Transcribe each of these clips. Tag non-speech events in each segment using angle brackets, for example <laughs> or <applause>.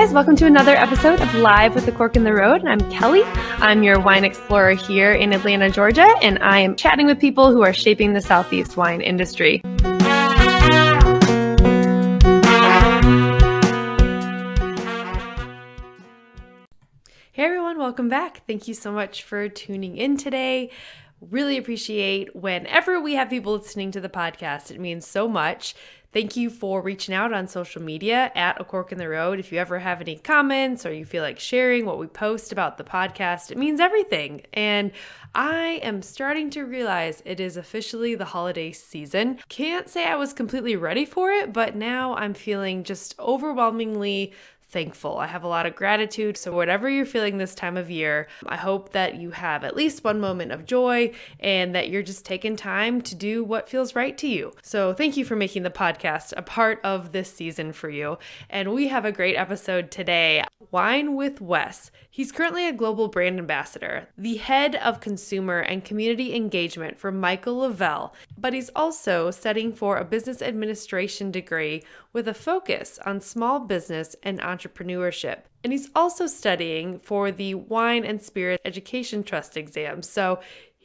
guys, welcome to another episode of Live with the Cork in the Road. I'm Kelly. I'm your wine explorer here in Atlanta, Georgia, and I am chatting with people who are shaping the Southeast wine industry. Hey everyone, welcome back. Thank you so much for tuning in today. Really appreciate whenever we have people listening to the podcast. It means so much. Thank you for reaching out on social media at A Cork in the Road. If you ever have any comments or you feel like sharing what we post about the podcast, it means everything. And I am starting to realize it is officially the holiday season. Can't say I was completely ready for it, but now I'm feeling just overwhelmingly thankful. I have a lot of gratitude. So, whatever you're feeling this time of year, I hope that you have at least one moment of joy and that you're just taking time to do what feels right to you. So, thank you for making the podcast a part of this season for you. And we have a great episode today Wine with Wes. He's currently a global brand ambassador, the head of consumer and community engagement for Michael Lavelle, but he's also studying for a business administration degree with a focus on small business and entrepreneurship. And he's also studying for the Wine and Spirit Education Trust exam. So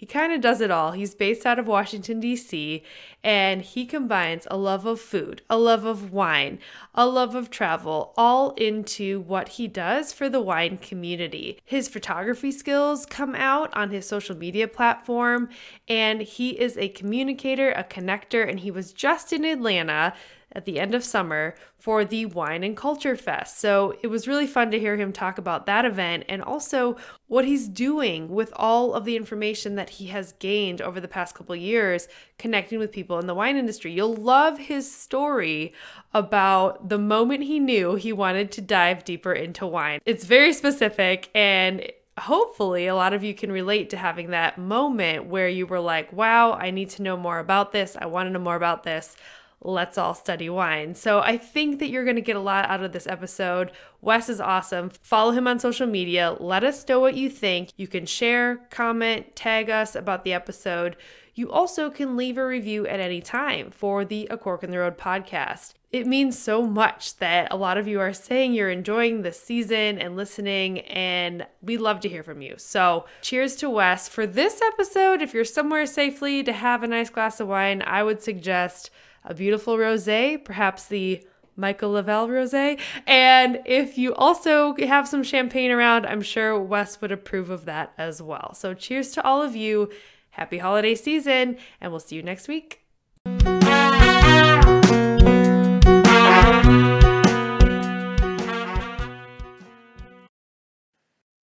he kind of does it all. He's based out of Washington, D.C., and he combines a love of food, a love of wine, a love of travel, all into what he does for the wine community. His photography skills come out on his social media platform, and he is a communicator, a connector, and he was just in Atlanta at the end of summer for the Wine and Culture Fest. So it was really fun to hear him talk about that event and also what he's doing with all of the information that he has gained over the past couple years connecting with people in the wine industry. You'll love his story about the moment he knew he wanted to dive deeper into wine. It's very specific and hopefully a lot of you can relate to having that moment where you were like, wow, I need to know more about this. I want to know more about this let's all study wine. So I think that you're going to get a lot out of this episode. Wes is awesome. Follow him on social media. Let us know what you think. You can share, comment, tag us about the episode. You also can leave a review at any time for the A Cork in the Road podcast. It means so much that a lot of you are saying you're enjoying the season and listening, and we love to hear from you. So, cheers to Wes. For this episode, if you're somewhere safely to have a nice glass of wine, I would suggest a beautiful rosé, perhaps the Michael Lavelle rosé. And if you also have some champagne around, I'm sure Wes would approve of that as well. So cheers to all of you. Happy holiday season, and we'll see you next week.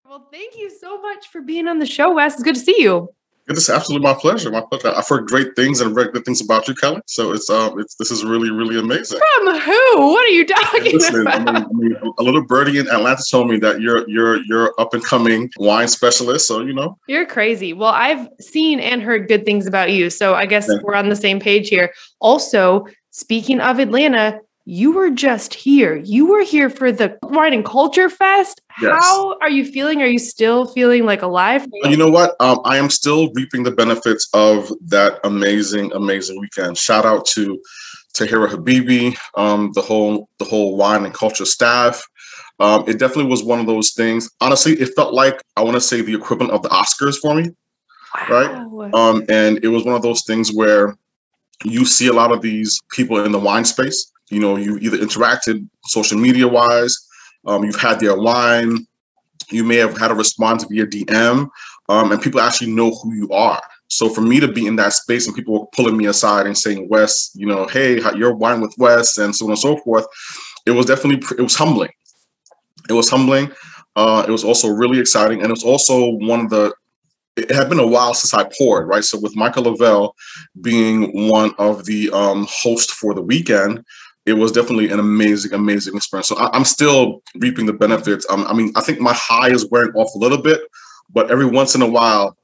Well, thank you so much for being on the show, Wes. It's good to see you. It is absolutely my pleasure. My pleasure. I've heard great things and read good things about you, Kelly. So it's um, it's this is really really amazing. From who? What are you talking Listen, about? I mean, I mean, a little birdie in Atlanta told me that you're you're you're up and coming wine specialist. So you know, you're crazy. Well, I've seen and heard good things about you, so I guess yeah. we're on the same page here. Also, speaking of Atlanta, you were just here. You were here for the Wine and Culture Fest. Yes. How are you feeling? Are you still feeling like alive? You know what? Um, I am still reaping the benefits of that amazing, amazing weekend. Shout out to Tahiirah Habibi, um, the whole the whole wine and culture staff. Um, it definitely was one of those things. Honestly, it felt like I want to say the equivalent of the Oscars for me, wow. right? Um, and it was one of those things where you see a lot of these people in the wine space you know, you either interacted social media wise, um, you've had their wine, you may have had a response via DM, um, and people actually know who you are. So for me to be in that space and people were pulling me aside and saying, Wes, you know, hey, you're wine with Wes, and so on and so forth, it was definitely it was humbling. It was humbling. Uh, it was also really exciting, and it was also one of the it had been a while since I poured, right? So with Michael Lavelle being one of the um, hosts for the weekend, it was definitely an amazing, amazing experience. So I, am still reaping the benefits. Um, I mean, I think my high is wearing off a little bit, but every once in a while,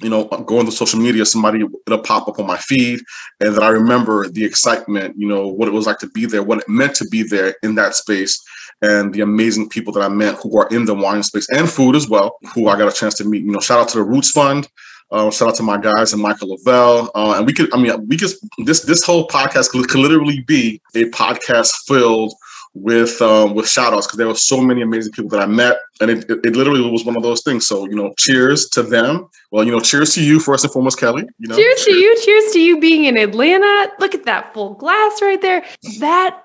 you know, going to social media, somebody it'll pop up on my feed, and then I remember the excitement, you know, what it was like to be there, what it meant to be there in that space, and the amazing people that I met who are in the wine space and food as well, who I got a chance to meet. You know, shout out to the Roots Fund. Uh, shout out to my guys and Michael Lavelle. Uh, and we could, I mean, we could, this this whole podcast could, could literally be a podcast filled with um, with shout outs because there were so many amazing people that I met. And it, it, it, literally was one of those things. So, you know, cheers to them. Well, you know, cheers to you first and foremost, Kelly. You know, cheers to you. Cheers to you being in Atlanta. Look at that full glass right there. That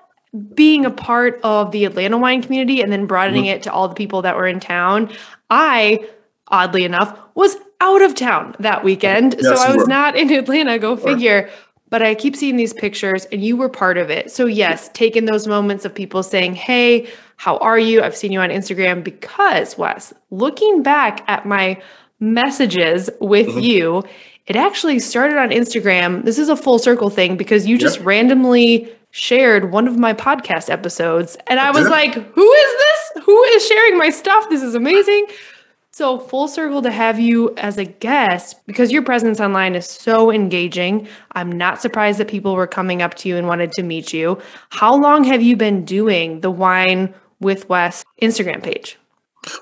being a part of the Atlanta wine community and then broadening mm-hmm. it to all the people that were in town. I, oddly enough, was out of town that weekend. Yes, so I was not in Atlanta, go figure. But I keep seeing these pictures and you were part of it. So, yes, taking those moments of people saying, Hey, how are you? I've seen you on Instagram because, Wes, looking back at my messages with mm-hmm. you, it actually started on Instagram. This is a full circle thing because you just randomly shared one of my podcast episodes. And I was like, Who is this? Who is sharing my stuff? This is amazing. So, full circle to have you as a guest because your presence online is so engaging. I'm not surprised that people were coming up to you and wanted to meet you. How long have you been doing the Wine with Wes Instagram page?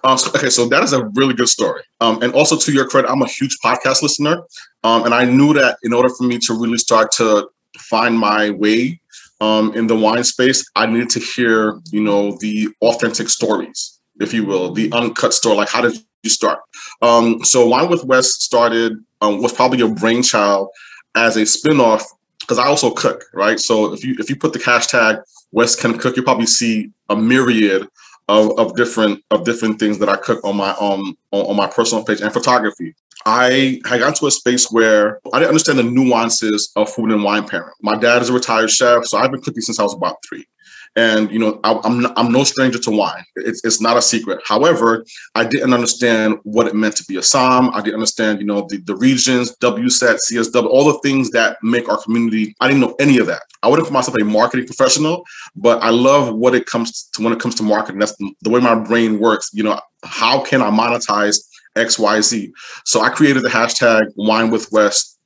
Uh, so, okay, so that is a really good story. Um, and also, to your credit, I'm a huge podcast listener. Um, and I knew that in order for me to really start to find my way um, in the wine space, I needed to hear, you know, the authentic stories, if you will, the uncut story. Like, how did you start. Um, so Wine with Wes started um, was probably a brainchild as a spinoff because I also cook, right? So if you if you put the hashtag Wes can cook, you probably see a myriad of, of different of different things that I cook on my um on, on my personal page and photography. I had gotten to a space where I didn't understand the nuances of food and wine pairing. My dad is a retired chef, so I've been cooking since I was about three. And you know, I, am I'm no stranger to wine. It's, it's not a secret. However, I didn't understand what it meant to be a somm. I didn't understand, you know, the, the regions, WSET, CSW, all the things that make our community. I didn't know any of that. I wouldn't call myself a marketing professional, but I love what it comes to when it comes to marketing. That's the way my brain works. You know, how can I monetize X, Y, Z? So I created the hashtag Wine with Wes.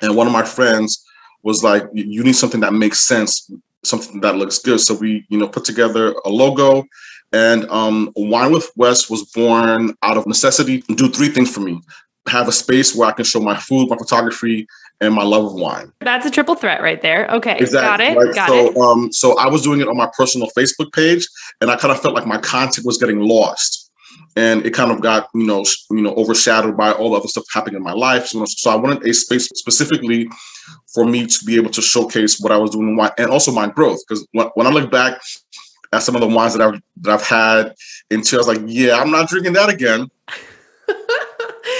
and one of my friends was like, "You need something that makes sense something that looks good. So we, you know, put together a logo. And um, Wine with Wes was born out of necessity. Do three things for me: have a space where I can show my food, my photography, and my love of wine. That's a triple threat right there. Okay, exactly, got it. Right? Got so, it. Um, so I was doing it on my personal Facebook page, and I kind of felt like my content was getting lost and it kind of got you know you know overshadowed by all the other stuff happening in my life. So, so I wanted a space specifically for me to be able to showcase what I was doing and also my growth. Because when, when I look back at some of the wines that I've that I've had into, I was like, yeah, I'm not drinking that again. <laughs>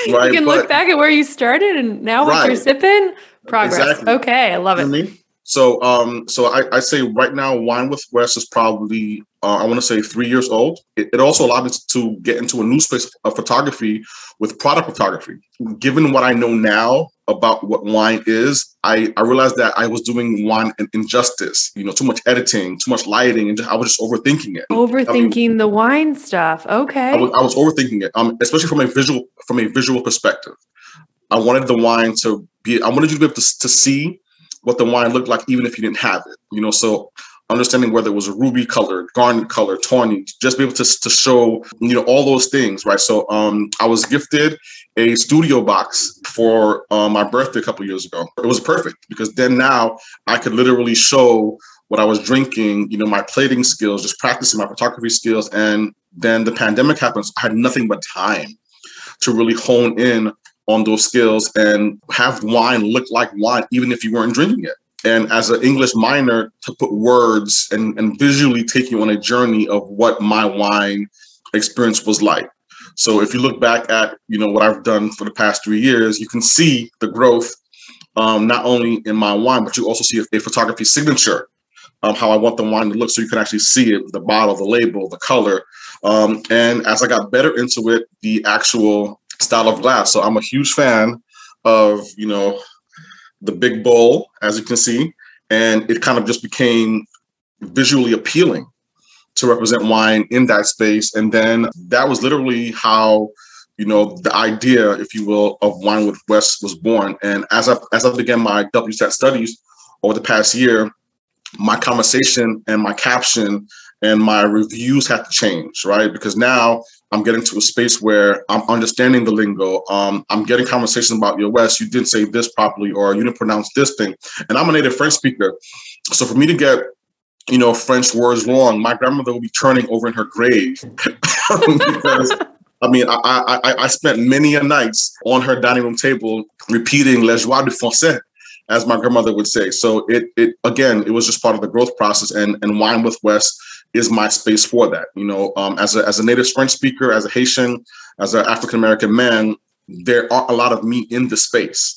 right, you can but, look back at where you started and now what right. you're sipping. Progress. Exactly. Okay, I love it. You know so, um, so I, I say right now, Wine with Wes is probably uh, I want to say three years old. It, it, also allowed me to get into a new space of photography with product photography. Given what I know now about what wine is, I, I realized that I was doing wine an injustice. You know, too much editing, too much lighting, and just, I was just overthinking it. Overthinking I mean, the wine stuff. Okay. I was, I was overthinking it, um, especially from a visual from a visual perspective. I wanted the wine to be. I wanted you to be able to, to see what the wine looked like, even if you didn't have it. You know, so understanding whether it was a ruby color, garnet color, tawny, just be able to, to show, you know, all those things, right? So um, I was gifted a studio box for uh, my birthday a couple years ago. It was perfect because then now I could literally show what I was drinking, you know, my plating skills, just practicing my photography skills. And then the pandemic happens. I had nothing but time to really hone in on those skills and have wine look like wine, even if you weren't drinking it. And as an English minor, to put words and, and visually take you on a journey of what my wine experience was like. So if you look back at you know what I've done for the past three years, you can see the growth um, not only in my wine, but you also see a, a photography signature, um, how I want the wine to look, so you can actually see it, the bottle, the label, the color. Um, and as I got better into it, the actual style of glass. So I'm a huge fan of, you know, the big bowl, as you can see, and it kind of just became visually appealing to represent wine in that space. And then that was literally how, you know, the idea, if you will, of Wine with Wes was born. And as I as I began my WSET studies over the past year, my conversation and my caption and my reviews had to change, right? Because now I'm getting to a space where I'm understanding the lingo. Um, I'm getting conversations about your Wes. You didn't say this properly, or you didn't pronounce this thing. And I'm a native French speaker, so for me to get you know, French words wrong, my grandmother will be turning over in her grave <laughs> because I mean, I, I, I spent many a nights on her dining room table repeating "Les joies du français," as my grandmother would say. So it, it again, it was just part of the growth process, and and Wine with Wes is my space for that. You know, um, as a as a native French speaker, as a Haitian, as an African American man, there are a lot of me in the space,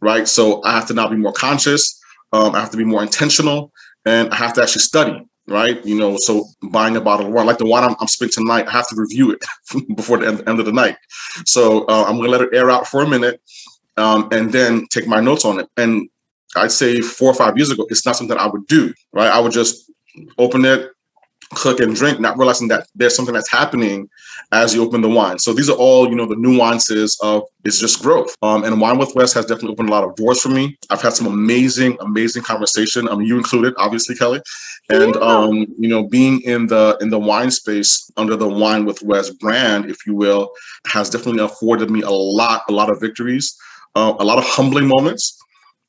right? So I have to now be more conscious. Um, I have to be more intentional, and I have to actually study right? You know, so buying a bottle of wine, like the wine I'm, I'm spinning tonight, I have to review it <laughs> before the end, end, of the night. So uh, I'm gonna let it air out for a minute, um, and then take my notes on it. And I'd say four or five years ago, it's not something I would do, right? I would just open it, cook and drink, not realizing that there's something that's happening as you open the wine. So these are all, you know, the nuances of it's just growth. Um, and Wine with Wes has definitely opened a lot of doors for me. I've had some amazing, amazing conversation. I mean, you included, obviously, Kelly. And yeah. um, you know, being in the in the wine space under the Wine with Wes brand, if you will, has definitely afforded me a lot, a lot of victories, uh, a lot of humbling moments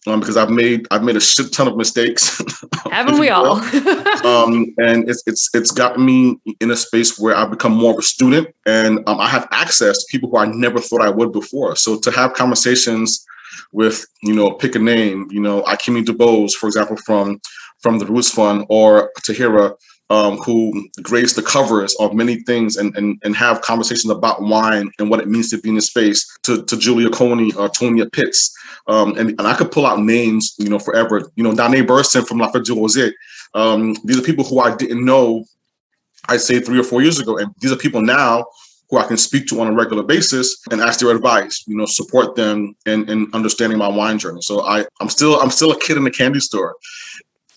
um, because I've made I've made a shit ton of mistakes. <laughs> Haven't we all? <laughs> um, and it's it's it's gotten me in a space where I've become more of a student, and um, I have access to people who I never thought I would before. So to have conversations with you know pick a name, you know Ikimi Dubose, for example, from from the Roots Fund, or Tahiirah um, who grace the covers of many things and, and and have conversations about wine and what it means to be in the space to, to Julia Coney or Tonya Pitts. Um, and, and I could pull out names, you know, forever. You know, Donae Burston from La Fête du Rosé. Um, these are people who I didn't know, I'd say three or four years ago. And these are people now who I can speak to on a regular basis and ask their advice, you know, support them in, in understanding my wine journey. So I, I'm still I'm still a kid in the candy store,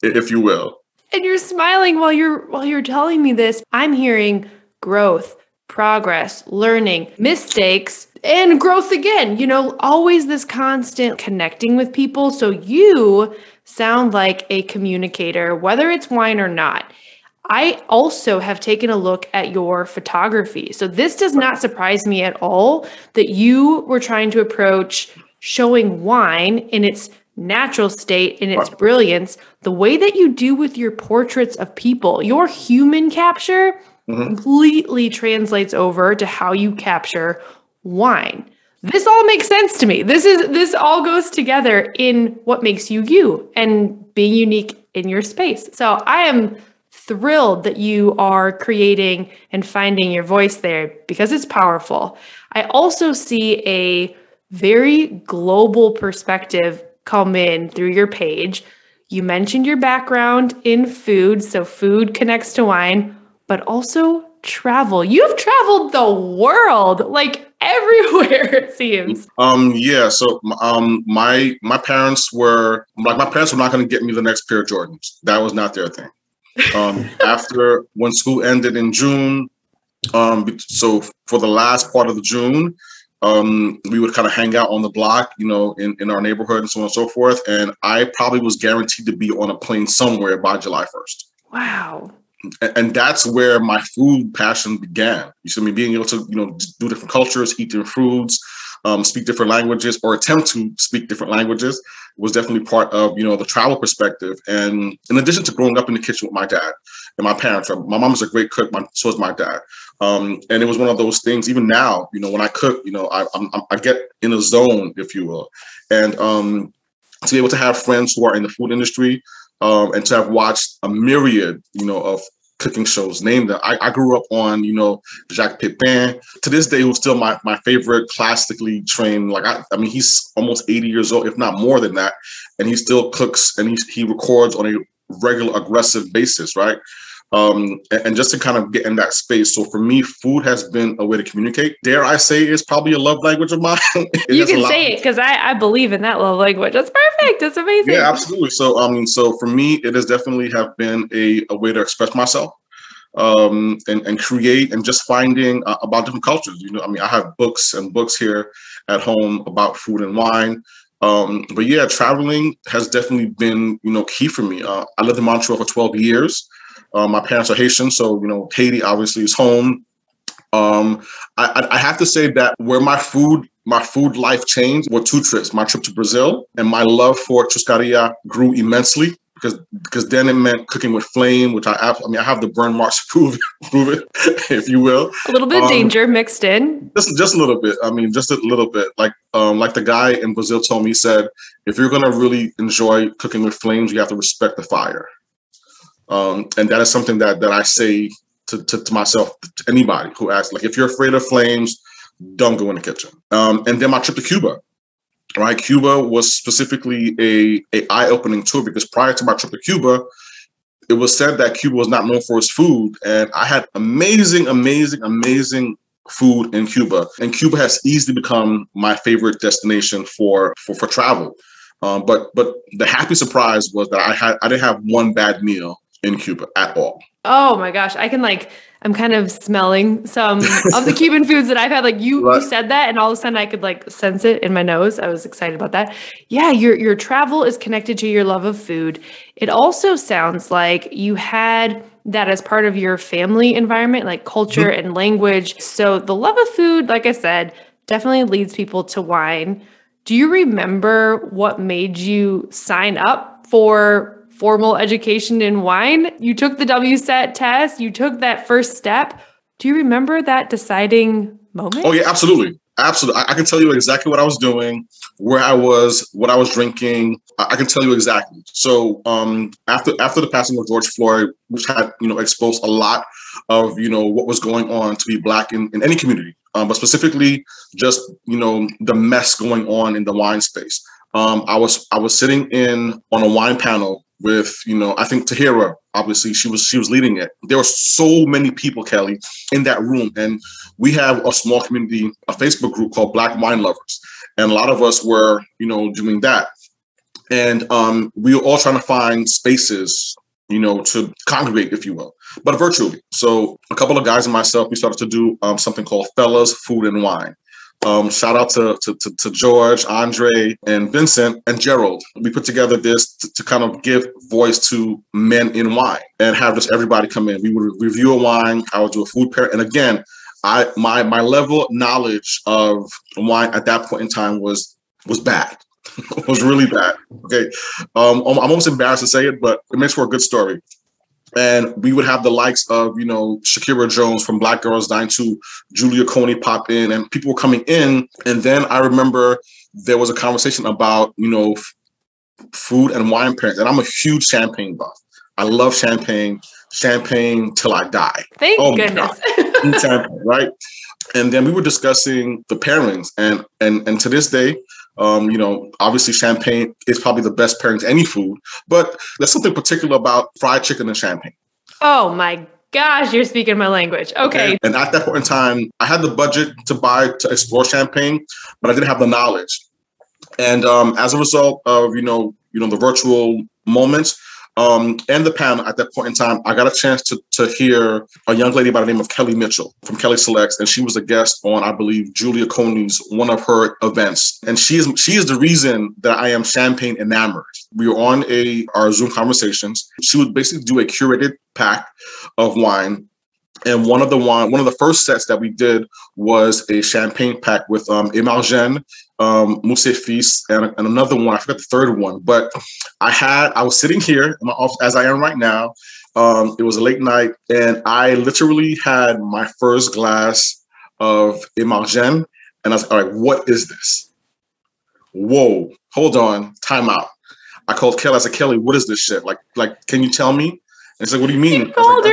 if you will and you're smiling while you're while you're telling me this. I'm hearing growth, progress, learning, mistakes, and growth again. You know, always this constant connecting with people. So you sound like a communicator, whether it's wine or not. I also have taken a look at your photography. So this does not surprise me at all that you were trying to approach showing wine in its natural state in its brilliance, the way that you do with your portraits of people, your human capture mm-hmm. completely translates over to how you capture wine. This all makes sense to me. This is this all goes together in what makes you you and being unique in your space. So I am thrilled that you are creating and finding your voice there because it's powerful. I also see a very global perspective come in through your page. You mentioned your background in food, so food connects to wine, but also travel. You've traveled the world, like <laughs> everywhere it seems. Um yeah, so um my my parents were like my parents were not going to get me the next pair of Jordans. That was not their thing. Um <laughs> after when school ended in June, um so for the last part of the June, um, we would kind of hang out on the block, you know, in, in our neighborhood and so on and so forth. And I probably was guaranteed to be on a plane somewhere by July 1st. Wow. And, and that's where my food passion began. You see me being able to, you know, do different cultures, eat different foods, um, speak different languages or attempt to speak different languages was definitely part of, you know, the travel perspective. And in addition to growing up in the kitchen with my dad and my parents, my mom is a great cook, my, so is my dad. Um, and it was one of those things. Even now, you know, when I cook, you know, I, I'm, I get in a zone, if you will, and um, to be able to have friends who are in the food industry um, and to have watched a myriad, you know, of cooking shows. Name them. I, I, grew up on, you know, Jacques Pepin. To this day, who's still my my favorite classically trained. Like I, I mean, he's almost 80 years old, if not more than that, and he still cooks and he he records on a regular aggressive basis, right? Um, and just to kind of get in that space. So for me, food has been a way to communicate. Dare I say, is probably a love language of mine. <laughs> you can say it because I, I believe in that love language. That's perfect. That's amazing. Yeah, absolutely. So um, so for me, it has definitely have been a, a way to express myself. Um, and, and create and just finding uh, about different cultures. You know, I mean, I have books and books here at home about food and wine. Um, but yeah, traveling has definitely been, you know, key for me. Uh, I lived in Montreal for 12 years. Uh, my parents are Haitian, so you know Haiti obviously is home. Um, I, I have to say that where my food my food life changed were two trips: my trip to Brazil and my love for churrascaria grew immensely because because then it meant cooking with flame, which I I mean I have the burn marks <laughs> to prove it, prove it, if you will. A little bit of um, danger mixed in. Just just a little bit. I mean, just a little bit. Like um like the guy in Brazil told me, he said, if you're gonna really enjoy cooking with flames, you have to respect the fire. Um, and that is something that that I say to, to, to myself, to anybody who asks, like, if you're afraid of flames, don't go in the kitchen. Um, and then my trip to Cuba, right? Cuba was specifically a, a eye-opening tour because prior to my trip to Cuba, it was said that Cuba was not known for its food. And I had amazing, amazing, amazing food in Cuba. And Cuba has easily become my favorite destination for for, for travel. Um, but but the happy surprise was that I had I didn't have one bad meal in Cuba at all. Oh my gosh, I can like I'm kind of smelling some of the Cuban <laughs> foods that I've had. Like you, right. you said that, and all of a sudden I could like sense it in my nose. I was excited about that. Yeah, your your travel is connected to your love of food. It also sounds like you had that as part of your family environment, like culture mm-hmm. and language. So the love of food, like I said, definitely leads people to wine. Do you remember what made you sign up for formal education in wine. You took the WSET test, you took that first step. Do you remember that deciding moment? Oh, yeah, absolutely. Absolutely. I, I can tell you exactly what I was doing, where I was, what I was drinking. I, I can tell you exactly. So um, after after the passing of George Floyd, which had, you know, exposed a lot of, you know, what was going on to be black in, in any community, um, but specifically just, you know, the mess going on in the wine space. Um, I was I was sitting in on a wine panel with you know I think Tahiirah obviously she was she was leading it. There were so many people, Kelly, in that room, and we have a small community, a Facebook group called Black Wine Lovers, and a lot of us were you know doing that, and um, we were all trying to find spaces you know to congregate, if you will, but virtually. So a couple of guys and myself, we started to do um, something called Fellas Food and Wine. Um, shout out to, to, to, to, George, Andre, and Vincent and Gerald. We put together this to, to, kind of give voice to men in wine and have just everybody come in. We would review a wine. I would do a food pair. And again, I my my level of knowledge of wine at that point in time was was bad. <laughs> was really bad. Okay, um, I'm almost embarrassed to say it, but it makes for a good story and we would have the likes of you know Shakira Jones from Black Girls Dine to Julia Coney pop in, and people were coming in. And then I remember there was a conversation about you know f- food and wine pairings, and I'm a huge champagne buff. I love champagne, champagne till I die. Thank oh goodness. champagne, right? And then we were discussing the pairings, and and and to this day, um, you know, obviously champagne is probably the best pairing to any food, but there's something particular about fried chicken and champagne. Oh my gosh, you're speaking my language. Okay. And, and at that point in time, I had the budget to buy to explore champagne, but I didn't have the knowledge. And um, as a result of you know, you know, the virtual moments, um, and the panel at that point in time, I got a chance to, to hear a young lady by the name of Kelly Mitchell from Kelly Selects, and she was a guest on, I believe, Julia Coney's one of her events. And she is she is the reason that I am champagne enamored. We were on a our Zoom conversations. She would basically do a curated pack of wine and one of the wine, one of the first sets that we did was a champagne pack with um, Emargène, um, Mousse Fils, and, and another one. I forgot the third one, but I had I was sitting here in my office as I am right now. Um, it was a late night, and I literally had my first glass of Emargène, and I was like, all right. What is this? Whoa! Hold on, time out. I called Kelly. I said, Kelly, what is this shit? Like, like, can you tell me? And she's like, what do you mean? You called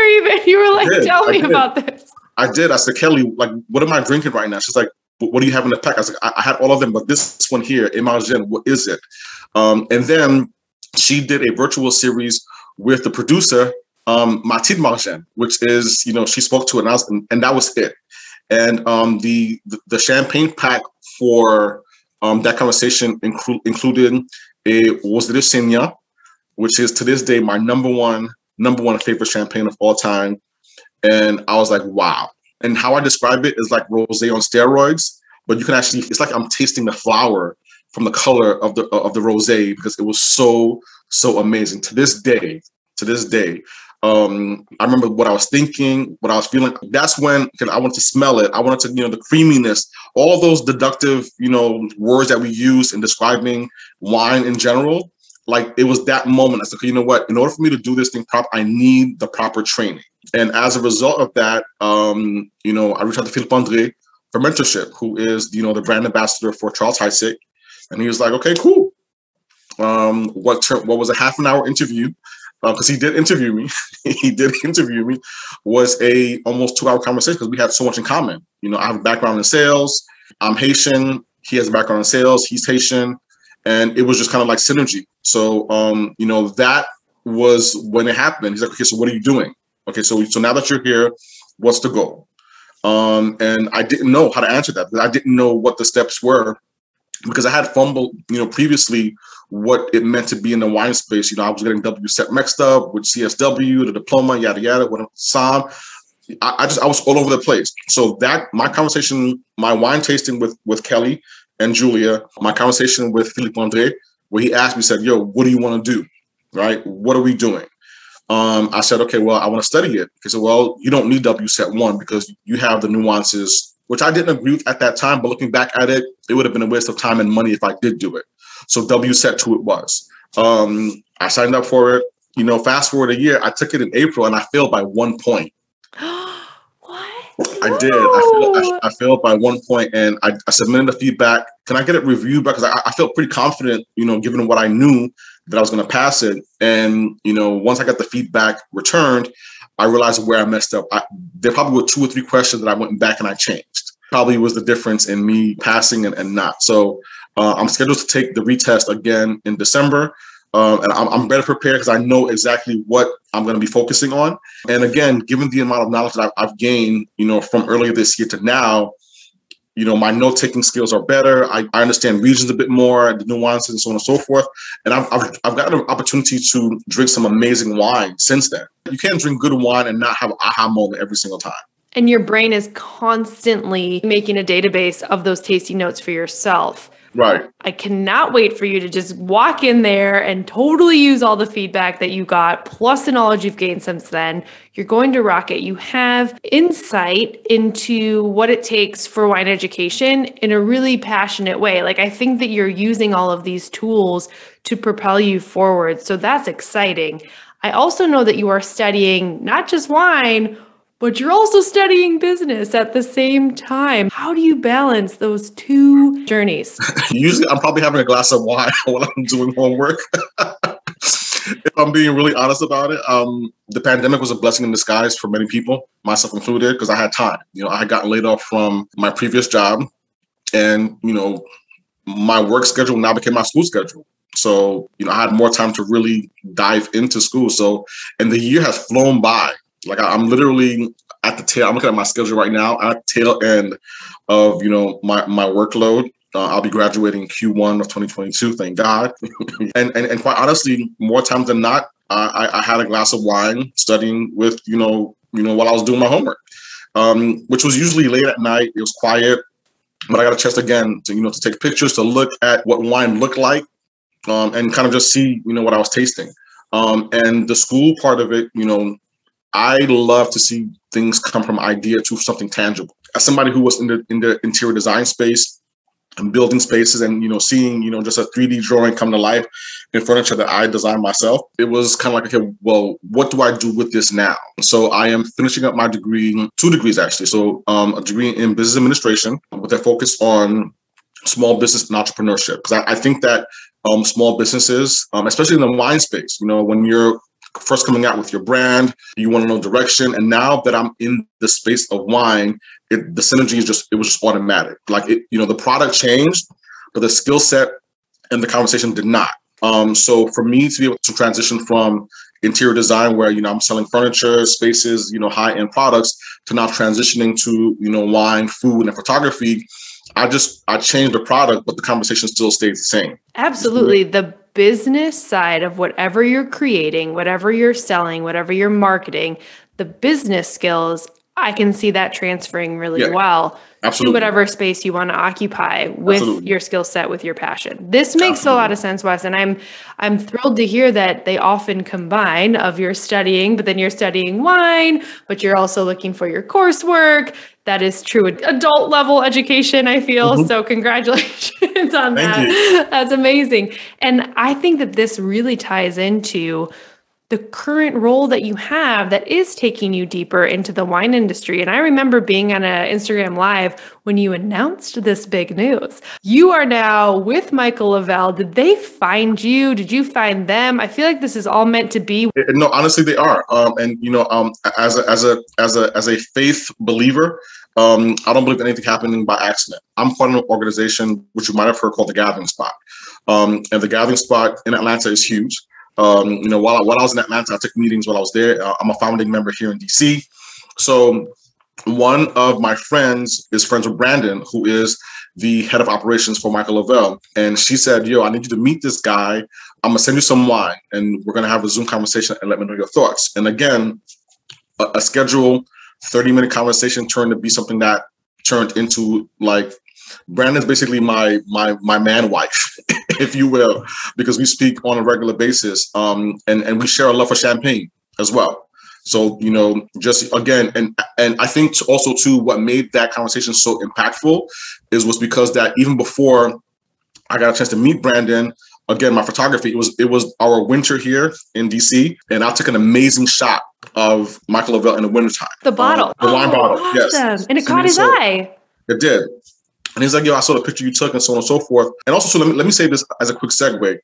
You were like, tell me about this. I did. I said, Kelly, like, what am I drinking right now? She's like, what do you have in the pack? I was like, I, I had all of them, but this one here, Emargène, what is it? Um, and then she did a virtual series with the producer, um, Mathilde which is, you know, she spoke to it and, was, and, and that was it. And um, the, the, the champagne pack for um, that conversation inclu- included a was the Saignée, which is to this day my number one number one favorite champagne of all time. And I was like, wow. And how I describe it is like rosé on steroids, but you can actually, it's like I'm tasting the flower from the color of the of the rosé because it was so so amazing. To this day, to this day, um, I remember what I was thinking, what I was feeling. That's when I wanted to smell it. I wanted to, you know, the creaminess, all those deductive, you know, words that we use in describing wine in general. Like it was that moment. I said, okay, you know what? In order for me to do this thing proper, I need the proper training. And as a result of that, um, you know, I reached out to Philippe Andre for mentorship, who is, you know, the brand ambassador for Charles Heidsieck. And he was like, okay, cool. Um, what ter- what was a half an hour interview? Because uh, he did interview me. <laughs> he did <laughs> interview me. Was a almost two hour conversation because we had so much in common. You know, I have a background in sales. I'm Haitian. He has a background in sales. He's Haitian, and it was just kind of like synergy. So, um, you know, that was when it happened. He's like, okay, so what are you doing? Okay, so so now that you're here, what's the goal? Um, and I didn't know how to answer that. I didn't know what the steps were because I had fumbled, you know, previously what it meant to be in the wine space. You know, I was getting WSET mixed up with CSW, the diploma, yada yada, what SOM. I, I just I was all over the place. So that my conversation, my wine tasting with with Kelly and Julia, my conversation with Philippe Andre, where he asked me, said, "Yo, what do you want to do? Right? What are we doing?" Um, I said, "Okay, well, I want to study it." He said, "Well, you don't need WSET one because you have the nuances." Which I didn't agree with at that time, but looking back at it, it would have been a waste of time and money if I did do it. So WSET two it was. Um, I signed up for it. You know, fast forward a year, I took it in April and I failed by one point. <gasps> <gasps> I did. I failed, I, I failed, by one point, and I, I, submitted the feedback. Can I get it reviewed? Because I, I felt pretty confident, you know, given what I knew that I was going to pass it. And you know, once I got the feedback returned, I realized where I messed up. I, there probably were two or three questions that I went back and I changed. Probably was the difference in me passing and, and not. So uh, I'm scheduled to take the retest again in December. Um, and I'm, I'm, better prepared because I know exactly what I'm going to be focusing on. And again, given the amount of knowledge that I've, I've gained, you know, from earlier this year to now, you know, my note taking skills are better. I, I, understand regions a bit more, the nuances, and so on and so forth. And I've, I've, I've gotten an opportunity to drink some amazing wine since then. You can't drink good wine and not have an aha moment every single time. And your brain is constantly making a database of those tasty notes for yourself. Right. I cannot wait for you to just walk in there and totally use all the feedback that you got, plus the knowledge you've gained since then. You're going to rock it. You have insight into what it takes for wine education in a really passionate way. Like, I think that you're using all of these tools to propel you forward. So that's exciting. I also know that you are studying not just wine but you're also studying business at the same time. How do you balance those two journeys? <laughs> Usually, I'm probably having a glass of wine <laughs> while I'm doing homework. <laughs> if I'm being really honest about it, um, the pandemic was a blessing in disguise for many people, myself included, because I had time. You know, I had gotten laid off from my previous job, and you know, my work schedule now became my school schedule. So, you know, I had more time to really dive into school. So, and the year has flown by like I, am literally at the tail. I'm looking at my schedule right now at tail end of you know my my workload. Uh, I'll be graduating Q1 of 2022. Thank God. <laughs> and, and and quite honestly, more times than not, I, I had a glass of wine studying with you know you know while I was doing my homework, um, which was usually late at night. It was quiet, but I got a chance again to you know to take pictures to look at what wine looked like, um, and kind of just see you know what I was tasting. Um, and the school part of it, you know, I love to see things come from idea to something tangible. As somebody who was in the in the interior design space and building spaces and you know seeing you know just a 3D drawing come to life in furniture that I designed myself, it was kind of like okay, well, what do I do with this now? So I am finishing up my degree, two degrees actually. So um, a degree in business administration with a focus on small business and entrepreneurship because I, I, think that um, small businesses, um, especially in the wine space, you know, when you're first coming out with your brand, you want to know direction. And now that I'm in the space of wine, it, the synergy is just, it was just automatic. Like it, you know, the product changed, but the skill set and the conversation did not. Um, so for me to be able to transition from interior design where, you know, I'm selling furniture, spaces, you know, high end products to now transitioning to, you know, wine, food and photography, I just I changed the product, but the conversation still stays the same. Absolutely. The business side of whatever you're creating, whatever you're selling, whatever you're marketing, the business skills I can see that transferring really Yeah, well to whatever space you want to occupy with Absolutely. your skill set, with your passion. This makes a lot of sense, Wes, and I'm I'm thrilled to hear that they often combine of your studying, but then you're studying wine, but you're also looking for your coursework. That is true adult level education, I feel. Mhm. So congratulations <laughs> on Thank that. That's amazing. And I think that this really ties into the current role that you have that is taking you deeper into the wine industry. And I remember being on an Instagram live when you announced this big news. You are now with Michael Lavelle. Did they find you? Did you find them? I feel like this is all meant to be. No, honestly, they are. Um, and you know, um, as a as a as a as a faith believer, um, I don't believe anything happening by accident. I'm part of an organization which you might have heard called the Gathering Spot. Um, and the Gathering Spot in Atlanta is huge. Um, you know, while I, while I was in Atlanta, I took meetings while I was there. Uh, I'm a founding member here in DC. So one of my friends is friends with Brandon, who is the head of operations for Michael Lavelle. And she said, Yo, I need you to meet this guy. I'm gonna send you some wine and we're gonna have a Zoom conversation and let me know your thoughts. And again, a, a scheduled 30 minute conversation turned to be something that turned into like Brandon's basically my my my man wife, <laughs> if you will, because we speak on a regular basis. Um and, and we share a love for champagne as well. So, you know, just again, and and I think also too, what made that conversation so impactful is was because that even before I got a chance to meet Brandon, again, my photography, it was it was our winter here in DC, and I took an amazing shot of Michael Lavelle in the wintertime. The bottle. Uh, the wine Oh, bottle, yes. And it So caught his so- eye. It did. And he's like, yo, I saw the picture you took and so on and so forth. And also, so let me, let me say this as a quick segue.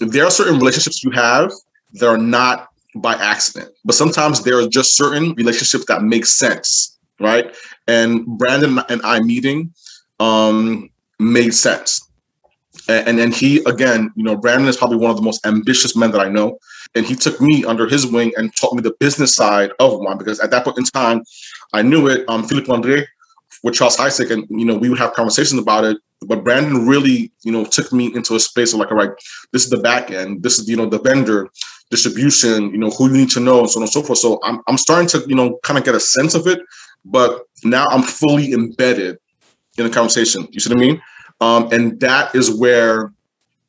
There are certain relationships you have that are not by accident, but sometimes there are just certain relationships that make sense, right? And Brandon and I meeting um, made sense. And, and and he again, you know, Brandon is probably one of the most ambitious men that I know, and he took me under his wing and taught me the business side of wine because at that point in time, I knew it. Um, Philippe Andre with Charles Heidsieck, and you know, we would have conversations about it. But Brandon really, you know, took me into a space of like, all right, this is the back end, this is you know the vendor, distribution, you know, who you need to know, and so on and so forth. So I'm I'm starting to, you know, kind of get a sense of it, but now I'm fully embedded in the conversation. You see what I mean? Um, and that is where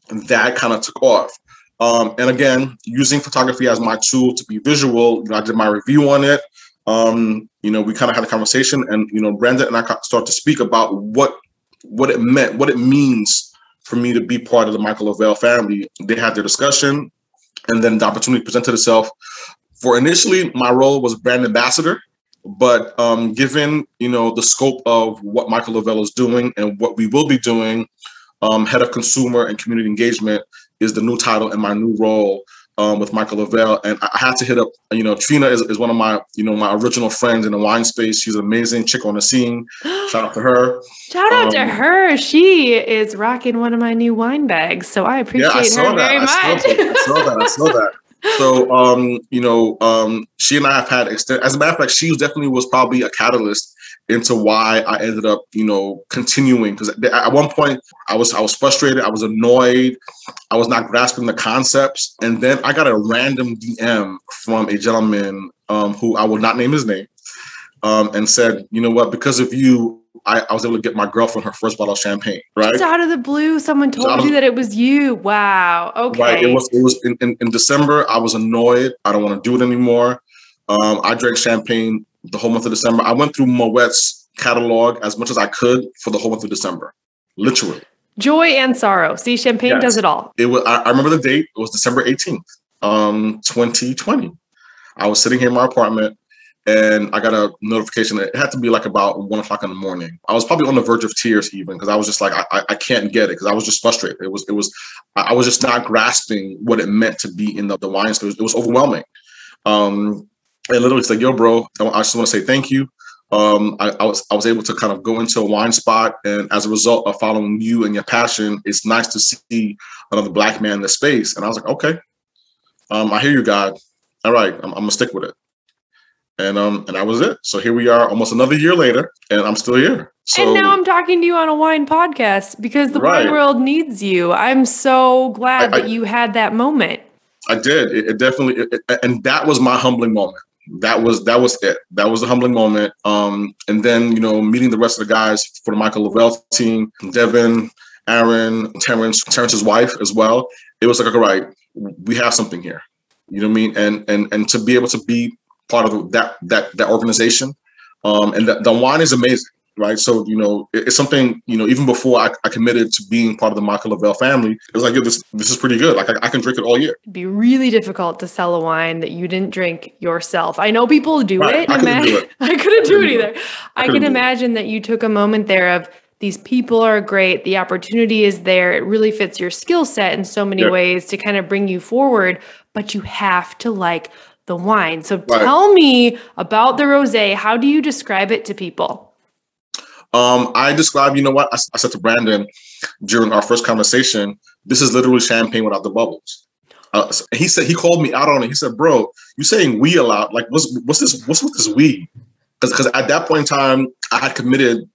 that kind of took off. Um, and again, using photography as my tool to be visual, you know, I did my review on it. Um, you know, we kind of had a conversation, and you know, Brandon and I started to speak about what what it meant, what it means for me to be part of the Michael Lavelle family. They had their discussion, and then the opportunity presented itself. For initially, my role was brand ambassador, but um, given you know the scope of what Michael Lavelle is doing and what we will be doing, um, head of consumer and community engagement is the new title and my new role um, with Michael Lavelle. And I had to hit up, you know, Trina is, is one of my, you know, my original friends in the wine space. She's an amazing chick on the scene. <gasps> Shout out to her. Shout out to Um, her. She is rocking one of my new wine bags. So I appreciate yeah, I her that. very I saw much. that. I saw that. I saw that. <laughs> So, um, you know, um, she and I have had extent. As a matter of fact, she definitely was probably a catalyst into why I ended up, you know, continuing. Because at one point, I was I was frustrated. I was annoyed. I was not grasping the concepts. And then I got a random DM from a gentleman um, who I will not name his name, um, and said, you know what? Because of you, I, I was able to get my girlfriend her first bottle of champagne. Right. Just out of the blue, someone told of- you that it was you. Wow. Okay. Right. It was it was in, in, in December. I was annoyed. I don't want to do it anymore. Um, I drank champagne the whole month of December. I went through Moet catalog as much as I could for the whole month of December. Literally. Joy and sorrow. See, champagne Yes. does it all. It was I, I remember the date. It was December 18th, um, 2020. I was sitting here in my apartment and I got a notification. It had to be like about one o'clock in the morning. I was probably on the verge of tears even because I was just like, I, I, can't get it because I was just frustrated. It was, it was, I was just not grasping what it meant to be in the, the wine store. It was overwhelming. Um, and literally it's like, yo, bro, I I just want to say thank you. Um, I, I was I was able to kind of go into a wine spot, and as a result of following you and your passion, it's nice to see another black man in the space. And I was like, okay, um, I hear you, God. All right, I'm, I'm gonna stick with it. And um, and that was it. So here we are, almost another year later, and I'm still here. So and now I'm talking to you on a wine podcast because the wine world needs you. I'm so glad I- that you had that moment. I did. It, it definitely, it, it- and that was my humbling moment. that was that was it. That was a humbling moment. Um, and then you know meeting the rest of the guys for the Michael Lavelle team, Devin, Aaron, Terrence, Terrence's wife as well. It was like, all right, we have something here. You know what I mean? And and and to be able to be part of that that that organization, um, and the, the wine is amazing right? So you know, it's something you know. Even before I, I committed to being part of the Michael Lavelle family, it was like, yeah, this this is pretty good. Like I, I, can drink it all year. It'd be really difficult to sell a wine that you didn't drink yourself. I know people do right. it. I couldn't do it. <laughs> I couldn't do it either. I, I can imagine that you took a moment there of these people are great. The opportunity is there. It really fits your skill set in so many ways to kind of bring you forward. But you have to like the wine. So right. tell me about the rosé. How do you describe it to people? Um, I describe, you know what? I, I, said to Brandon during our first conversation, this is literally champagne without the bubbles. Uh, he said he called me out on it. He said, "Bro, you saying we a lot? Like, what's what's this? What's with this we?" Because at that point in time, I had committed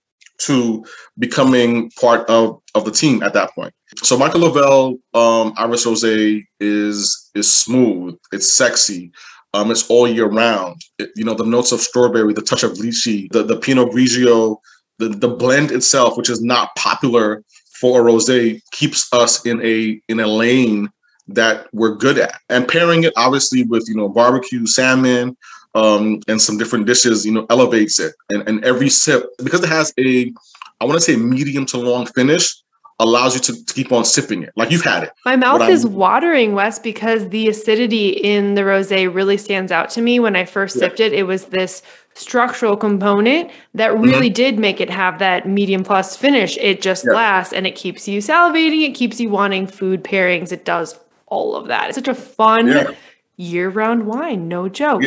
to becoming part of of the team at that point. So Michael Lavelle um, Iris Rose is is smooth. It's sexy. Um, it's all year round. It, you know the notes of strawberry, the touch of lychee, the the Pinot Grigio the, the blend itself, which is not popular for a rosé, keeps us in a in a lane that we're good at. And pairing it obviously with you know barbecue, salmon, um, and some different dishes, you know, elevates it. And and every sip because it has a I want to say medium to long finish allows you to, to, keep on sipping it like you've had it. My mouth is watering, Wes, because the acidity in the rosé really stands out to me. When I first yeah. sipped it, it was this structural component that really mm-hmm. did make it have that medium plus finish. It just yeah. lasts and it keeps you salivating, it keeps you wanting food pairings. It does all of that. It's such a fun yeah. year-round wine, no joke.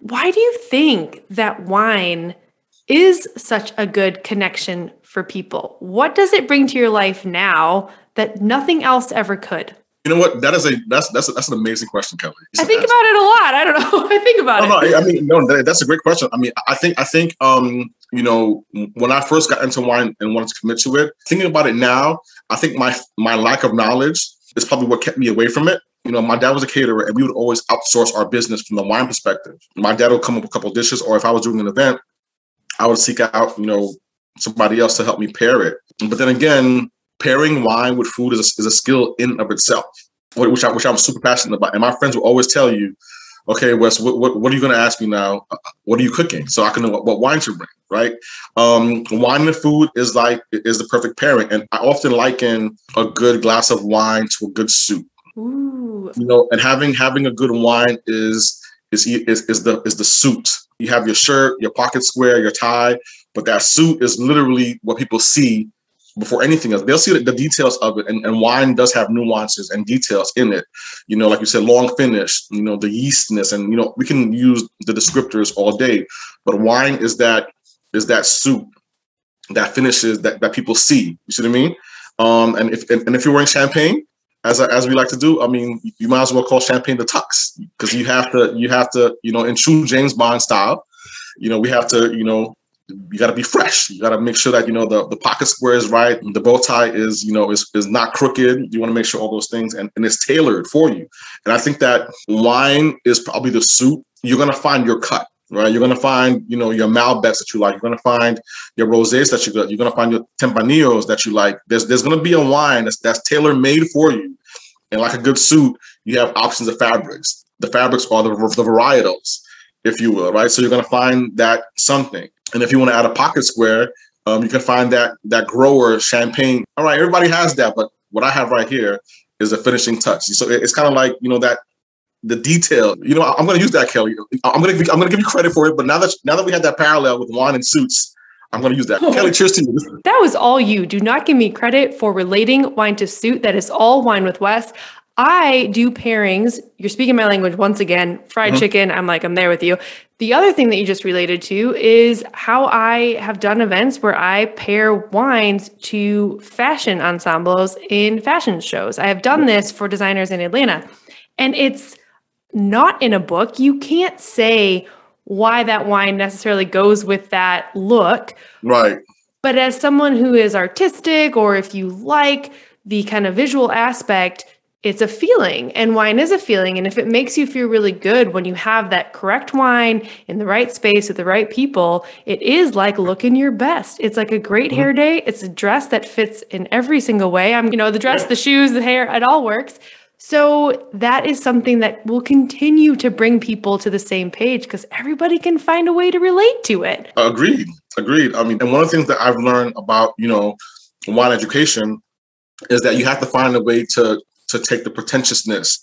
Why do you think that wine is such a good connection for people? What does it bring to your life now that nothing else ever could? You know what? That is a that's that's a, that's an amazing question, Kelly. I think about it a lot. I don't know. <laughs> I think about no, it. No, I mean, no, that, that's a great question. I mean, I think I think um, you know, when I first got into wine and wanted to commit to it, thinking about it now, I think my my lack of knowledge is probably what kept me away from it. You know, my dad was a caterer, and we would always outsource our business from the wine perspective. My dad would come up with a couple dishes, or if I was doing an event, I would seek out, you know, somebody else to help me pair it. But then again, pairing wine with food is a, is a skill in of itself, which I which I'm super passionate about. And my friends will always tell you, okay, Wes, what, what, what are you going to ask me now? What are you cooking? So I can know what, what wine to bring, right? Um, wine and food is like is the perfect pairing, and I often liken a good glass of wine to a good soup. Ooh. You know, and having having a good wine is is is, is the is the suit. You have your shirt, your pocket square, your tie, but that suit is literally what people see before anything else. They'll see the, details of it, and, and wine does have nuances and details in it. You know, like you said, long finish. You know, the yeastness, and you know, we can use the descriptors all day, but wine is that is that soup that finishes that that people see. You see what I mean? Um, and if and, and if you're wearing champagne, as as we like to do, I mean, you might as well call champagne the tux because you have to you have to you know in true James Bond style, you know we have to you know you got to be fresh. You got to make sure that you know the, the pocket square is right, the bow tie is you know is, is not crooked. You want to make sure all those things and, and it's tailored for you. And I think that wine is probably the suit. You're gonna find your cut, right? You're gonna find you know your Malbecs that you like. You're gonna find your rosés that you got. You're gonna find your Tempranillos that you like. There's there's gonna be a wine that's that's tailor made for you. And like a good suit, you have options of fabrics. The fabrics are the, the varietals, if you will, right? So you're gonna find that something. And if you want to add a pocket square, um, you can find that that grower champagne. All right, everybody has that, but what I have right here is a finishing touch. So it's kind of like you know that the detail. You know, I'm going to use that, Kelly. I'm going to I'm going to give you credit for it. But now that now that we had that parallel with wine and suits, I'm going to use that. Oh, Kelly, cheers to you. That was all you. Do not give me credit for relating wine to suit. That is all wine with Wes. I do pairings. You're speaking my language once again. Fried mm-hmm. chicken. I'm like, I'm there with you. The other thing that you just related to is how I have done events where I pair wines to fashion ensembles in fashion shows. I have done this for designers in Atlanta. And it's not in a book. You can't say why that wine necessarily goes with that look. Right. But as someone who is artistic, or if you like the kind of visual aspect, it's a feeling and wine is a feeling and if it makes you feel really good when you have that correct wine in the right space with the right people it is like looking your best. It's like a great mm-hmm. hair day. It's a dress that fits in every single way. I'm you know the dress the shoes the hair it all works. So that is something that will continue to bring people to the same page because everybody can find a way to relate to it. Agreed agreed. I mean and one of the things that i've learned about you know wine education is that you have to find a way to to take the pretentiousness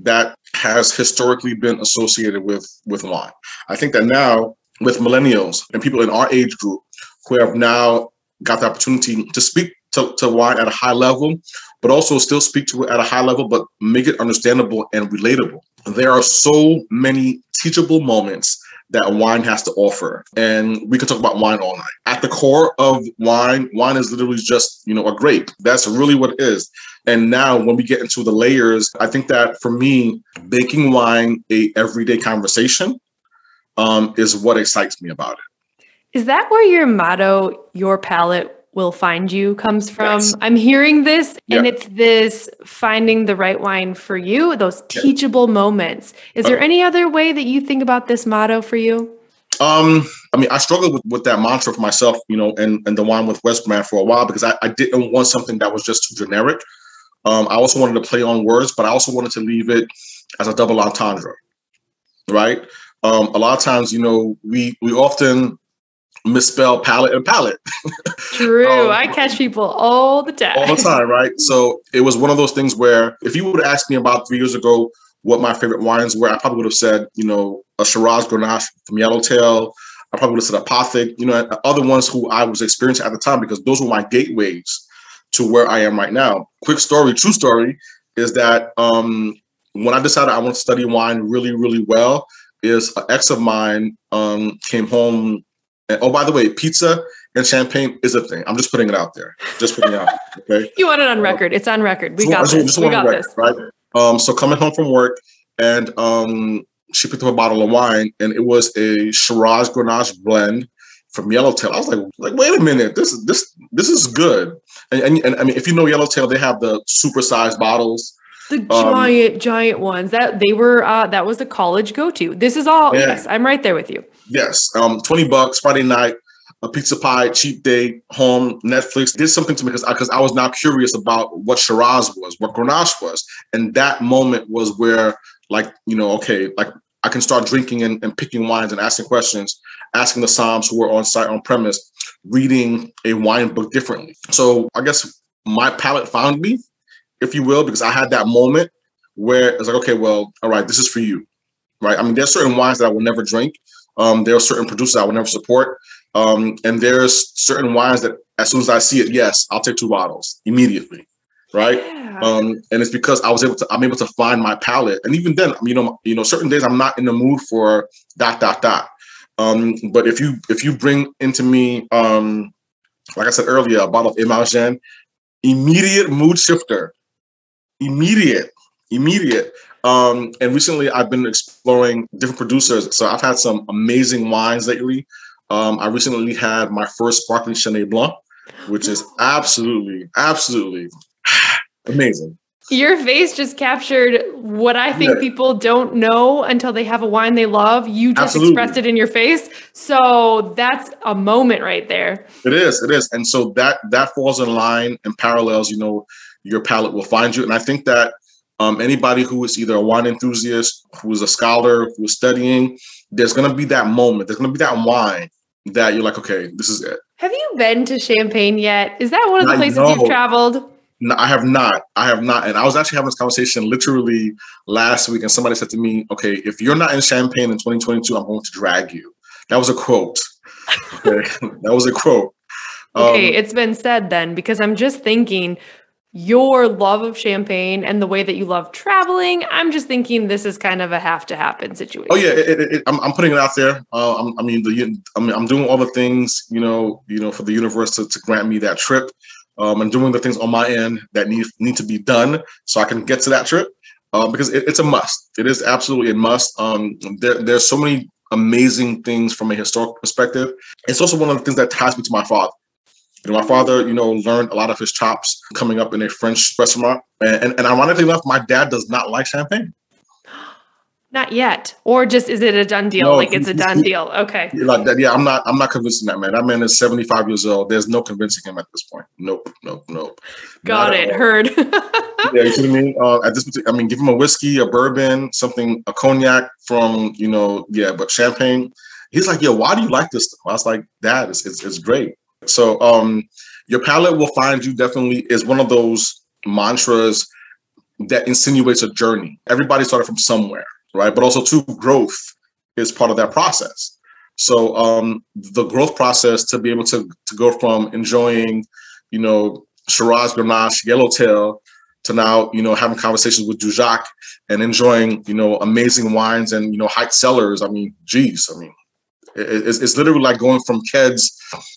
that has historically been associated with with wine. I think that now with millennials and people in our age group who have now got the opportunity to speak to, to wine at a high level, but also still speak to it at a high level, but make it understandable and relatable. There are so many teachable moments that wine has to offer. And we can talk about wine all night. At the core of wine, wine is literally just, you know, a grape. That's really what it is. And now when we get into the layers, I think that for me, making wine a everyday conversation um, is what excites me about it. Is that where your motto, your palate will find you comes from? Yes. I'm hearing this and it's this finding the right wine for you, those teachable moments. Is there uh, any other way that you think about this motto for you? Um, I mean, I struggled with, with that mantra for myself, you know, and, and the wine with Wes brand for a while because I, I didn't want something that was just too generic. Um, I also wanted to play on words, but I also wanted to leave it as a double entendre, right? Um, a lot of times, you know, we we often misspell palate and palate. <laughs> True. um, I catch people all the time. All the time, right? So it was one of those things where if you would have asked me about three years ago what my favorite wines were, I probably would have said, you know, a Shiraz Grenache from Yellowtail. I probably would have said Apothic, you know, other ones who I was experiencing at the time because those were my gateways to where I am right now. Quick story, true story, is that um, when I decided I want to study wine really, really well, is an ex of mine um, came home. And, oh, by the way, pizza and champagne is a thing. I'm just putting it out there. Just putting it out. <laughs> Okay. you want it on record? It's on record. We got just, this. Just we got record, this. Right. Um, so coming home from work, and um, she picked up a bottle of wine, and it was a Shiraz Grenache blend from Yellowtail. I was like, like, wait a minute, this is this this is good. And, and, and I mean, if you know Yellowtail, they have the supersized bottles. The um, giant, um, giant ones that they were uh that was the college go to. This is all yeah. yes, I'm right there with you. Yes. Um 20 bucks Friday night, a pizza pie, cheap day, home, Netflix did something to me because I, cause I was now curious about what Shiraz was, what Grenache was. And that moment was where like, you know, okay, like I can start drinking and, and picking wines and asking questions, asking the somms who were on site on premise, reading a wine book differently. So I guess my palate found me, if you will, because I had that moment where it's like, okay, well, all right, this is for you, right? I mean, there's certain wines that I will never drink. Um, there are certain producers I will never support. Um, and there's certain wines that as soon as I see it, yes, I'll take two bottles immediately right? Yeah. Um, and it's because I was able to, I'm able to find my palate. And even then, you know, you know, certain days I'm not in the mood for dot dot dot. Um, but if you if you bring into me, um, like I said earlier, a bottle of Imagen, immediate mood shifter, immediate, immediate. Um, and recently I've been exploring different producers. So I've had some amazing wines lately. Um, I recently had my first sparkling Chenin Blanc, which is <gasps> absolutely, absolutely <sighs> Amazing. Your face just captured what I think yeah. people don't know until they have a wine they love. You just Absolutely. expressed it in your face. So that's a moment right there. It is. It is. And so that that falls in line and parallels, you know, your palate will find you. And I think that um, anybody who is either a wine enthusiast, who is a scholar, who is studying, there's going to be that moment. There's going to be that wine that you're like, okay, this is it. Have you been to Champagne yet? Is that one of the places you've traveled? No, I have not. I have not. And I was actually having this conversation literally last week, and somebody said to me, "Okay, if you're not in Champagne in 2022, I'm going to drag you." That was a quote. <laughs> Okay, <laughs> that was a quote. Okay, um, it's been said then because I'm just thinking your love of champagne and the way that you love traveling. I'm just thinking this is kind of a have to happen situation. Oh yeah, it, it, it, I'm, I'm, putting it out there. Uh, i mean, the I mean, I'm doing all the things you know, you know, for the universe to, to grant me that trip um, and doing the things on my end that need need to be done so I can get to that trip uh, because it, it's a must. It is absolutely a must. Um, there, there's so many amazing things from a historical perspective. It's also one of the things that ties me to my father. My father, you know, learned a lot of his chops coming up in a French restaurant. And, and, and ironically enough, my dad does not like champagne. <gasps> Not yet. Or just is it a done deal? No, like it's a done deal. Okay. Like that. Yeah, I'm not I'm not convincing that man. That man is 75 years old. There's no convincing him at this point. Nope, nope, nope. Got not it. Heard. <laughs> yeah, you see what I mean? Uh, at this I mean, give him a whiskey, a bourbon, something, a cognac from, you know, yeah, but champagne. He's like, yeah, why do you like this stuff? I was like, Dad, it's, it's, it's great. So um your palate will find you definitely is one of those mantras that insinuates a journey. Everybody started from somewhere right? But also, too, growth is part of that process. So um, the growth process to be able to to go from enjoying, you know, Shiraz Grenache, Yellowtail, to now, you know, having conversations with Dujac and enjoying, you know, amazing wines and you know, high cellars. I mean, geez, I mean, it's, it's literally like going from Keds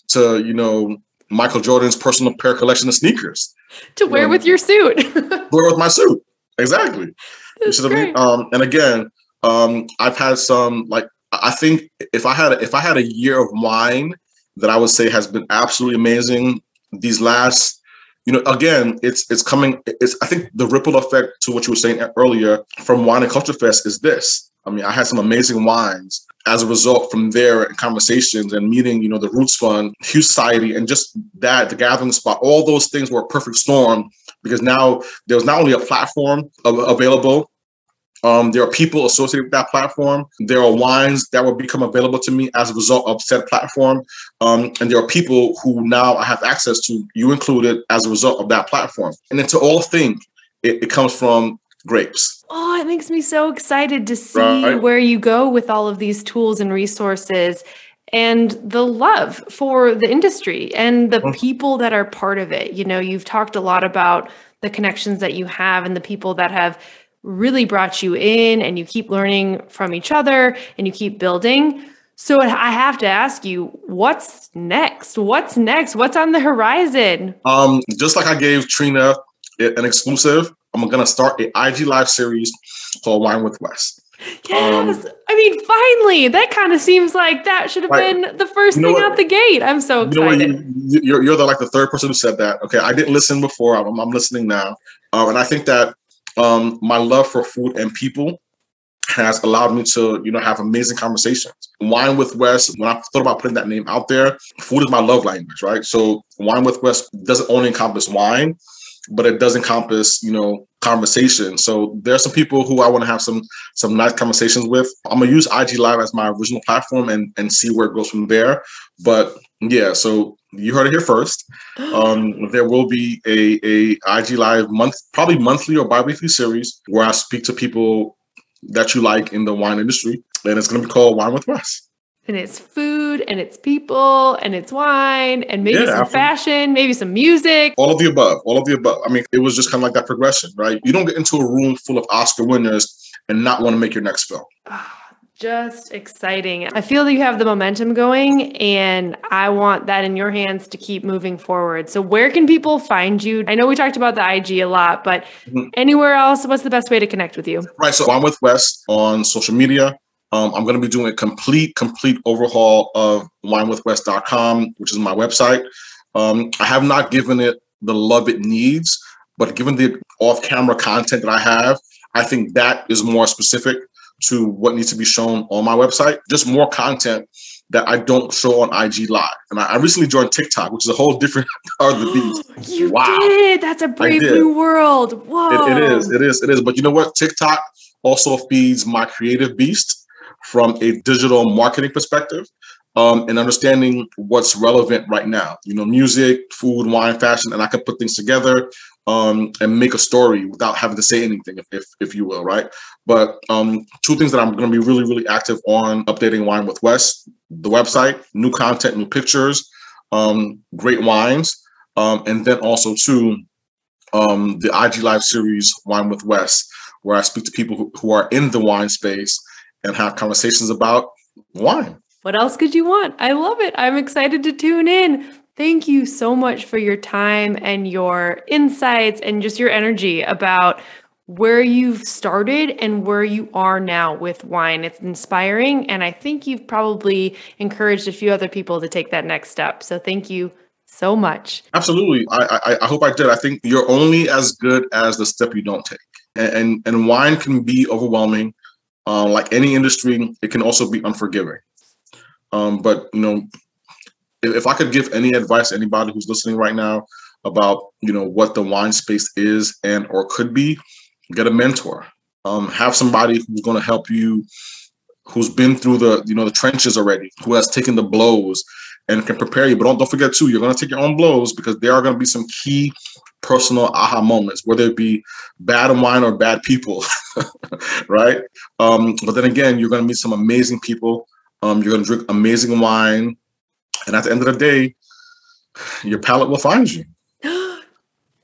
to you know Michael Jordan's personal pair collection of sneakers. To wear know, with your suit. wear with my suit, exactly. That's you I Um, and again, um, I've had some like I think if I had if I had a year of wine that I would say has been absolutely amazing these last you know again it's it's coming it's I think the ripple effect to what you were saying earlier from wine and culture fest is this I mean I had some amazing wines as a result from and conversations and meeting you know the Roots Fund Hue Society and just that the gathering spot all those things were a perfect storm because now there's not only a platform available um, there are people associated with that platform. There are wines that will become available to me as a result of said platform. Um, and there are people who now I have access to, you included, as a result of that platform. And then to all think, it, it comes from grapes. Oh, it makes me so excited to see right. where you go with all of these tools and resources and the love for the industry and the mm-hmm. people that are part of it. You know, you've talked a lot about the connections that you have and the people that have really brought you in and you keep learning from each other and you keep building. So I have to ask you, what's next? What's next? What's on the horizon? Um, just like I gave Trina an exclusive, I'm gonna start an IG live series called Wine with Wes. Yes. Um, I mean, finally, that kind of seems like that should have been the first thing out the gate. I'm so excited. You know you, you're, you're the, like the third person who said that. Okay. I didn't listen before. I'm, I'm listening now. Um, and I think that um, my love for food and people has allowed me to, you know, have amazing conversations. Wine with Wes, when I thought about putting that name out there, food is my love language, right? So Wine with Wes doesn't only encompass wine, but it does encompass, you know, conversation. So there are some people who I want to have some some nice conversations with. I'm gonna use IG Live as my original platform and and see where it goes from there. But yeah, so you heard it here first. <gasps> Um, there will be a, a IG Live month, probably monthly or bi-weekly series where I speak to people that you like in the wine industry, and it's going to be called Wine with Wes. And it's food, and it's people, and it's wine, and maybe yeah, some fashion, maybe some music. All of the above. All of the above. I mean, it was just kind of like that progression, right? You don't get into a room full of Oscar winners and not want to make your next film. Ah, just exciting. I feel that you have the momentum going, and I want that in your hands to keep moving forward. So, where can people find you? I know we talked about the IG a lot, but mm-hmm. anywhere else, what's the best way to connect with you? Right. So, I'm with Wes on social media. Um, I'm going to be doing a complete, complete overhaul of winewithwes.com, which is my website. Um, I have not given it the love it needs, but given the off camera content that I have, I think that is more specific to what needs to be shown on my website. Just more content that I don't show on IG Live. And I, I recently joined TikTok, which is a whole different <laughs> part of the beast. <gasps> you wow. did. That's a brave new world. Whoa. It, it is. It is. It is. But you know what? TikTok also feeds my creative beast from a digital marketing perspective. Um, and understanding what's relevant right now. You know, music, food, wine, fashion, and I can put things together um, and make a story without having to say anything, if, if, if you will, right? But um, two things that I'm going to be really, really active on updating Wine with Wes, the website, new content, new pictures, um, great wines, um, and then also too um, the IG Live series Wine with Wes, where I speak to people who, who are in the wine space and have conversations about wine. What else could you want? I love it. I'm excited to tune in. Thank you so much for your time and your insights and just your energy about where you've started and where you are now with wine. It's inspiring. And I think you've probably encouraged a few other people to take that next step. So thank you so much. Absolutely. I, I, I hope I did. I think you're only as good as the step you don't take. And and, and wine can be overwhelming. Um, like any industry, it can also be unforgiving. Um, but you know, if, if I could give any advice to anybody who's listening right now about you know what the wine space is and or could be, get a mentor. Um, have somebody who's going to help you, who's been through the you know the trenches already, who has taken the blows and can prepare you. But don't, don't forget too, you're going to take your own blows because there are going to be some key personal aha moments, whether it be bad wine or bad people, <laughs> right? Um, but then again, you're going to meet some amazing people. Um, you're going to drink amazing wine, and at the end of the day, your palate will find you. <gasps>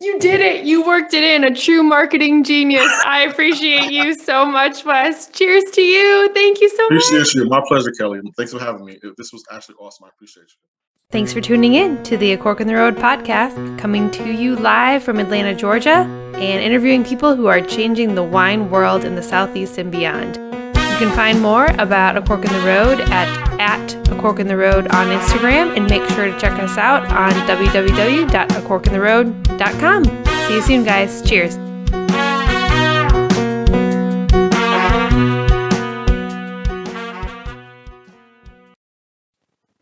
You did it. You worked it in. A true marketing genius. I appreciate you so much, Wes. Cheers to you. Thank you so appreciate much. you. My pleasure, Kelly. Thanks for having me. This was actually awesome. I appreciate you. Thanks for tuning in to the A Cork in the Road podcast, coming to you live from Atlanta, Georgia, and interviewing people who are changing the wine world in the Southeast and beyond. You can find more about A Cork in the Road at, at A Cork in the Road on Instagram and make sure to check us out on www.acorkintheroad.com. See you soon, guys. Cheers.